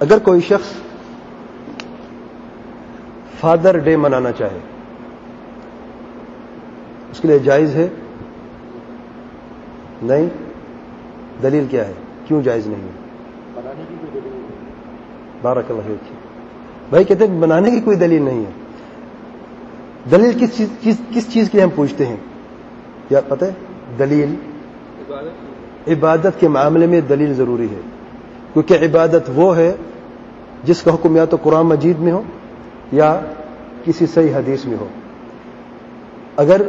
اگر کوئی شخص فادر ڈے منانا چاہے اس کے لیے جائز ہے؟ نہیں. دلیل کیا ہے؟ کیوں جائز نہیں ہے؟ بارہ کلر بھائی کہتے ہیں بنانے کی کوئی دلیل نہیں ہے۔ دلیل کس چیز کس چیز کی ہم پوچھتے ہیں؟ کیا پتہ ہے؟ دلیل. عبادت کے معاملے میں دلیل ضروری ہے۔ کیونکہ عبادت وہ ہے جس کا حکم یا تو قرآن مجید میں ہو یا کسی صحیح حدیث میں ہو۔ اگر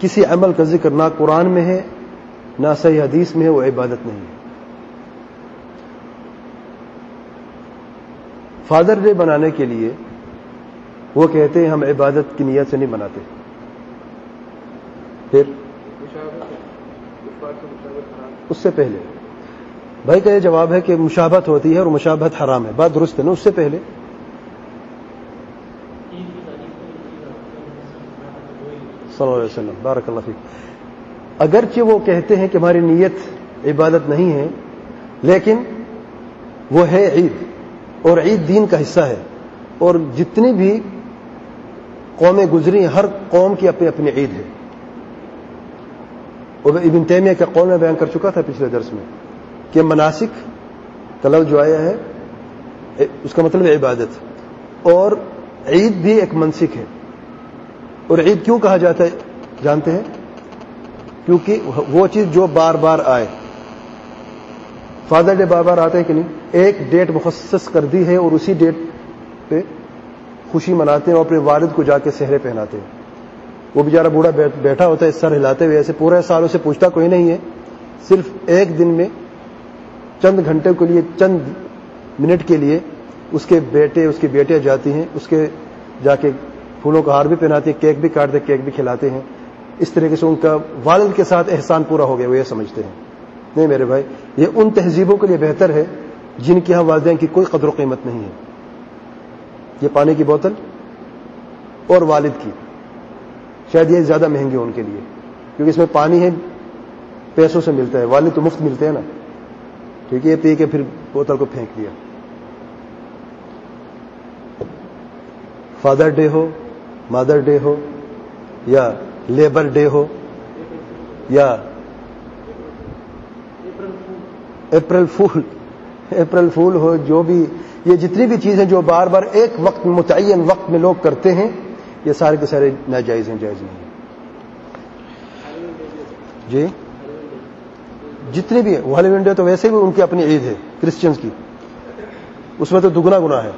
کسی عمل کا ذکر نہ قرآن میں ہے، نہ صحیح حدیث میں ہے، وہ عبادت نہیں ہے۔ فادر ڈے بنانے کے لیے وہ کہتے ہیں ہم عبادت کی نیت سے نہیں بناتے۔ پھر اس سے پہلے بھائی کا یہ جواب ہے کہ مشابت ہوتی ہے اور مشابت حرام ہے۔ بات درست ہے نا اس سے پہلے؟ صلی اللہ علیہ وسلم۔ بارک اللہ فیق اگرچہ وہ کہتے ہیں کہ ہماری نیت عبادت نہیں ہے، لیکن وہ ہے عید، اور عید دین کا حصہ ہے۔ اور جتنی بھی قومیں گزری ہر قوم کی اپنی اپنی عید ہے۔ ابن تیمیہ کا قول میں بیان کر چکا تھا پچھلے درس میں۔ کہ مناسک کا لفظ جو آیا ہے، اس کا مطلب ہے عبادت۔ اور عید بھی ایک منسک ہے۔ اور عید کیوں کہا جاتا ہے؟ جانتے ہیں؟ کیونکہ وہ چیز جو بار بار آئے۔ فادر ڈے بار بار آتے ہیں کہ نہیں؟ ایک ڈیٹ مخصص کر دی ہے اور اسی ڈیٹ پہ خوشی مناتے ہیں اور اپنے والد کو جا کے سہرے پہناتے ہیں۔ وہ بیچارہ بوڑھا بیٹھا ہوتا ہے، سر ہلاتے ہوئے، ایسے پورے سالوں سے پوچھتا کوئی نہیں ہے۔ صرف ایک دن میں چند گھنٹے کے لیے، چند منٹ کے لیے اس کے بیٹے، اس کی بیٹیاں جاتی ہیں، اس کے جا کے پھولوں کا ہار بھی پہناتی ہیں، کیک بھی کاٹتے، کیک بھی کھلاتے ہیں۔ اس طریقے سے ان کا والد کے ساتھ احسان پورا ہو گیا، وہ یہ سمجھتے ہیں۔ نہیں میرے بھائی، یہ ان تہذیبوں کے لیے بہتر ہے جن کی یہاں والدین کی کوئی قدر و قیمت نہیں ہے۔ یہ پانی کی بوتل اور والد کی۔ شاید یہ زیادہ مہنگی ان کے لیے، کیونکہ اس میں پانی ہے، پیسوں سے ملتا ہے، والد تو مفت ملتے ہیں نا۔ ٹھیک ہے، یہ پی کے پھر بوتل کو پھینک دیا۔ فادر ڈے ہو مادر ڈے ہو، یا لیبر ڈے ہو، یا اپریل فول اپریل فول ہو، جو بھی، یہ جتنی بھی چیزیں جو بار بار ایک وقت متعین وقت میں لوگ کرتے ہیں، یہ سارے کے سارے ناجائز ہیں، جائز نہیں جی؟ جتنی بھی ہے انڈیا تو ویسے بھی ان کی اپنی عید ہے کرسچنس کی۔ اس میں تو دگنا گنا ہے۔